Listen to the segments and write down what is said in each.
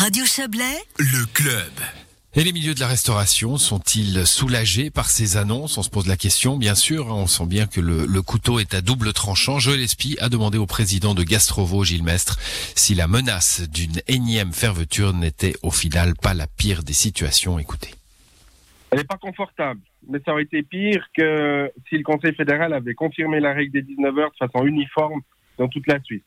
Radio Chablais, le club. Et les milieux de la restauration sont-ils soulagés par ces annonces? On se pose la question, bien sûr. Hein. On sent bien que le, couteau est à double tranchant. Joël Espy a demandé au président de Gastrovo, Gilles Mestre, si la menace d'une énième fermeture n'était au final pas la pire des situations. Écoutez. Elle n'est pas confortable, mais ça aurait été pire que si le Conseil fédéral avait confirmé la règle des 19 heures de façon uniforme dans toute la Suisse.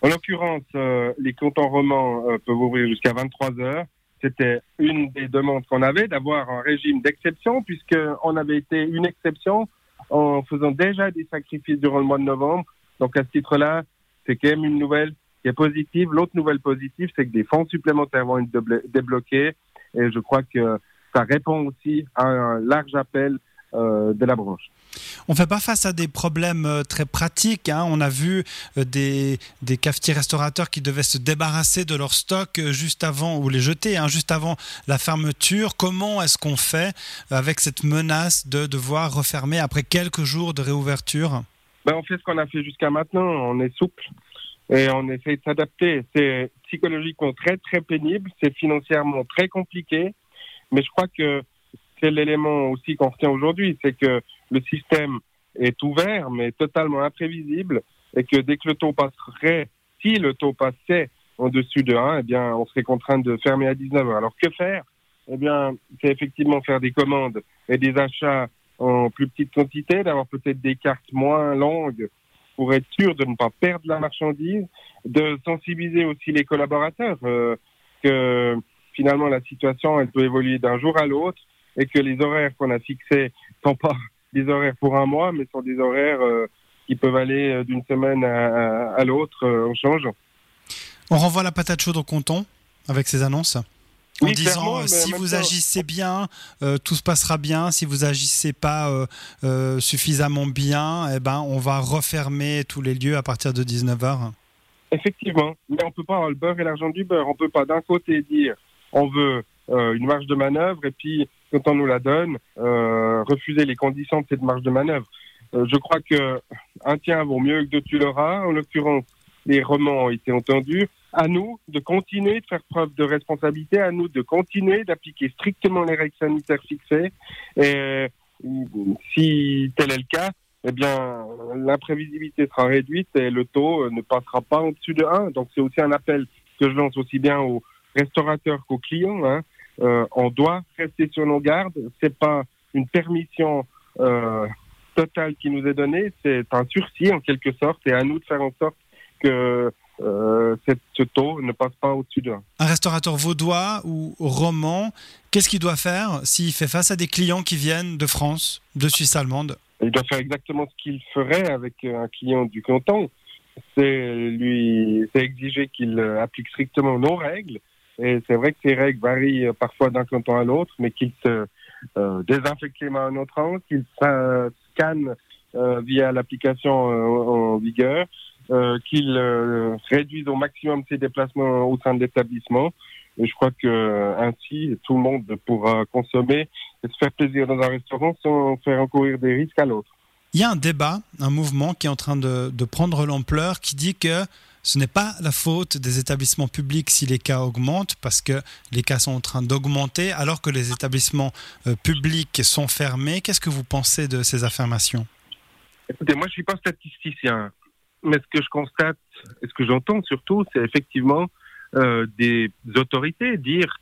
En l'occurrence, euh, les cantons romans euh, peuvent ouvrir jusqu'à 23 heures. C'était une des demandes qu'on avait, d'avoir un régime d'exception, puisqu'on avait été une exception en faisant déjà des sacrifices durant le mois de novembre. Donc à ce titre-là, c'est quand même une nouvelle qui est positive. L'autre nouvelle positive, c'est que des fonds supplémentaires vont être débloqués. Et je crois que ça répond aussi à un large appel euh, de la branche. On ne fait pas face à des problèmes euh, très pratiques. Hein. On a vu euh, des, cafetiers restaurateurs qui devaient se débarrasser de leur stock juste avant, ou les jeter, hein, juste avant la fermeture. Comment est-ce qu'on fait avec cette menace de devoir refermer après quelques jours de réouverture? Ben, On fait ce qu'on a fait jusqu'à maintenant. On est souple et on essaie de s'adapter. C'est psychologiquement très, très pénible. C'est financièrement très compliqué. Mais je crois que c'est l'élément aussi qu'on retient aujourd'hui, c'est que le système est ouvert, mais totalement imprévisible, et que dès que le taux passerait, si le taux passait au-dessus de 1, eh bien, on serait contraint de fermer à 19 heures. Alors, que faire? Eh bien, c'est effectivement faire des commandes et des achats en plus petite quantité, d'avoir peut-être des cartes moins longues pour être sûr de ne pas perdre la marchandise, de sensibiliser aussi les collaborateurs euh, que finalement la situation elle peut évoluer d'un jour à l'autre et que les horaires qu'on a fixés sont pas des horaires pour un mois, mais sont des horaires euh, qui peuvent aller euh, d'une semaine à, l'autre euh, en change. On renvoie la patate chaude au canton avec ces annonces en disant si vous agissez bien, tout se passera bien. Si vous agissez pas suffisamment bien, eh ben, on va refermer tous les lieux à partir de 19h. Effectivement, mais on peut pas avoir le beurre et l'argent du beurre. On peut pas d'un côté dire on veut une marge de manœuvre et puis quand on nous la donne, euh, refuser les conditions de cette marge de manœuvre. Euh, je crois que un tien vaut mieux que deux tu l'auras. En l'occurrence, les romans ont été entendus. À nous de continuer de faire preuve de responsabilité, à nous de continuer d'appliquer strictement les règles sanitaires fixées. Et si tel est le cas, eh bien, l'imprévisibilité sera réduite et le taux ne passera pas au-dessus de 1. Donc, c'est aussi un appel que je lance aussi bien aux restaurateurs qu'aux clients. Hein. Euh, on doit rester sur nos gardes. C'est pas une permission euh, totale qui nous est donnée, c'est un sursis en quelque sorte, et à nous de faire en sorte que euh, cette, ce taux ne passe pas au-dessus de Un. Restaurateur vaudois ou roman, qu'est-ce qu'il doit faire s'il fait face à des clients qui viennent de France, de Suisse allemande? Il doit faire exactement ce qu'il ferait avec un client du canton. C'est lui, c'est exiger qu'il applique strictement nos règles, et c'est vrai que ces règles varient euh, parfois d'un canton à l'autre, mais qu'ils se euh, désinfectent les mains en entrant, qu'ils scannent euh, via l'application en vigueur, qu'ils réduisent au maximum ses déplacements au sein de l'établissement. Et je crois que ainsi, tout le monde pourra consommer et se faire plaisir dans un restaurant sans faire encourir des risques à l'autre. Il y a un débat, un mouvement qui est en train de, de prendre l'ampleur, qui dit que ce n'est pas la faute des établissements publics si les cas augmentent, parce que les cas sont en train d'augmenter alors que les établissements euh, publics sont fermés. Qu'est-ce que vous pensez de ces affirmations? Écoutez, moi je ne suis pas statisticien, mais ce que je constate et ce que j'entends surtout, c'est effectivement euh, des autorités dire,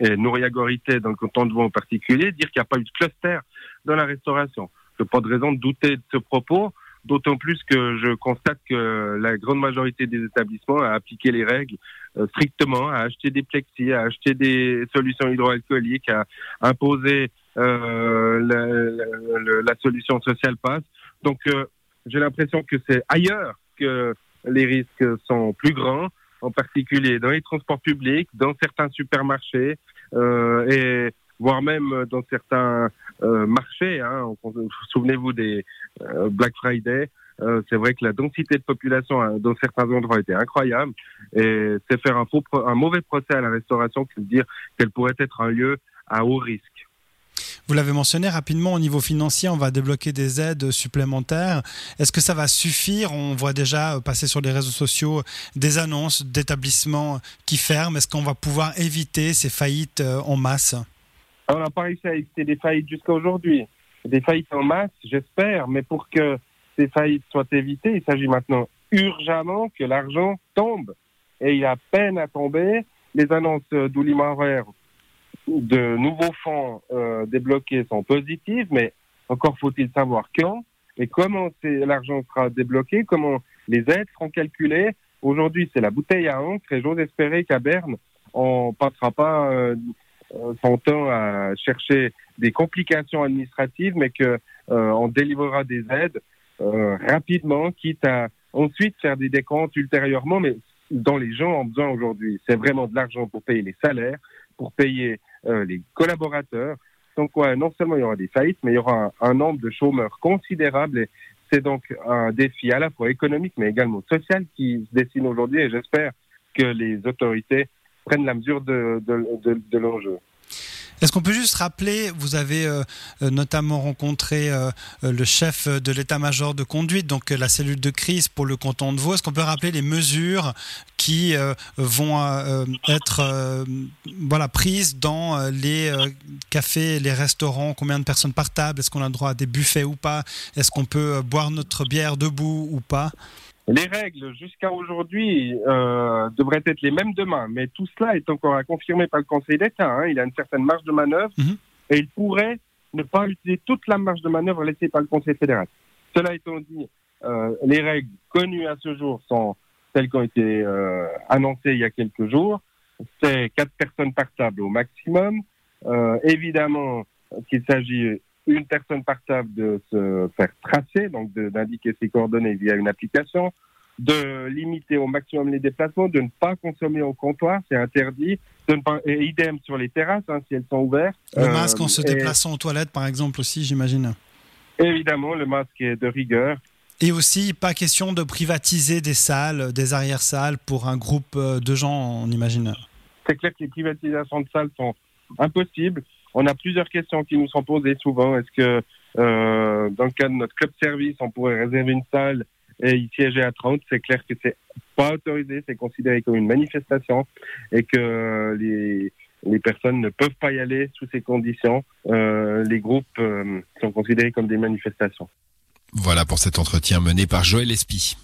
et Nouria Gorité dans le canton de Vaud en particulier, dire qu'il n'y a pas eu de cluster dans la restauration. Je n'ai pas de raison de douter de ce propos. D'autant plus que je constate que la grande majorité des établissements a appliqué les règles euh, strictement, a acheté des plexis, a acheté des solutions hydroalcooliques, a imposé euh, la, la, solution sociale passe. Donc euh, j'ai l'impression que c'est ailleurs que les risques sont plus grands, en particulier dans les transports publics, dans certains supermarchés euh, et voire même euh, dans certains euh, marchés. Hein, Souvenez-vous des euh, Black Friday. c'est vrai que la densité de population dans certains endroits était incroyable et c'est faire un, faux, un mauvais procès à la restauration que de dire qu'elle pourrait être un lieu à haut risque. Vous l'avez mentionné rapidement, au niveau financier, on va débloquer des aides supplémentaires. Est-ce que ça va suffire? On voit déjà passer sur les réseaux sociaux des annonces d'établissements qui ferment. Est-ce qu'on va pouvoir éviter ces faillites en masse? On n'a pas réussi à éviter des faillites jusqu'à aujourd'hui. Des faillites en masse, j'espère, mais pour que ces faillites soient évitées, il s'agit maintenant urgemment que l'argent tombe. Et il a peine à tomber. Les annonces d'Oulimarer de nouveaux fonds euh, débloqués sont positives, mais encore faut-il savoir quand et comment l'argent sera débloqué, comment les aides seront calculées. Aujourd'hui, c'est la bouteille à encre et j'ose espérer qu'à Berne, on passera pas euh, son temps à chercher des complications administratives, mais que euh, on délivrera des aides euh, rapidement, quitte à ensuite faire des décomptes ultérieurement, mais dont les gens ont besoin aujourd'hui. C'est vraiment de l'argent pour payer les salaires, pour payer euh, les collaborateurs. Donc, quoi, non seulement il y aura des faillites, mais il y aura un, nombre de chômeurs considérable. Et c'est donc un défi à la fois économique, mais également social qui se dessine aujourd'hui. Et j'espère que les autorités prennent la mesure de, de, de, l'enjeu. Est-ce qu'on peut juste rappeler, vous avez euh, euh, notamment rencontré euh, le chef de l'état-major de conduite, donc la cellule de crise pour le canton de Vaud. Est-ce qu'on peut rappeler les mesures qui vont être voilà, prises dans les cafés, les restaurants? Combien de personnes par table? Est-ce qu'on a le droit à des buffets ou pas? Est-ce qu'on peut boire notre bière debout ou pas? Les règles jusqu'à aujourd'hui euh, devraient être les mêmes demain, mais tout cela est encore à confirmer par le Conseil d'État. Hein. Il a une certaine marge de manœuvre mhm. et il pourrait ne pas utiliser toute la marge de manœuvre laissée par le Conseil fédéral. Cela étant dit, euh, les règles connues à ce jour sont celles qui ont été euh, annoncées il y a quelques jours. C'est quatre personnes par table au maximum. Euh, évidemment qu'il s'agit une personne par table de se faire tracer, donc d'indiquer ses coordonnées via une application, de limiter au maximum les déplacements, de ne pas consommer au comptoir, c'est interdit, de ne pas, et idem sur les terrasses hein, si elles sont ouvertes. Le euh, masque en se déplaçant aux toilettes, par exemple aussi, j'imagine. Évidemment, le masque est de rigueur. Et aussi, pas question de privatiser des salles, des arrière-salles pour un groupe euh, de gens, on imagine. C'est clair que les privatisations de salles sont impossibles on a plusieurs questions qui nous sont posées souvent. Est-ce que euh, dans le cas de notre club service, on pourrait réserver une salle et y siéger à 30 C'est clair que c'est pas autorisé, c'est considéré comme une manifestation et que les, personnes ne peuvent pas y aller sous ces conditions. Euh, les groupes euh, sont considérés comme des manifestations. Voilà pour cet entretien mené par Joël Espy.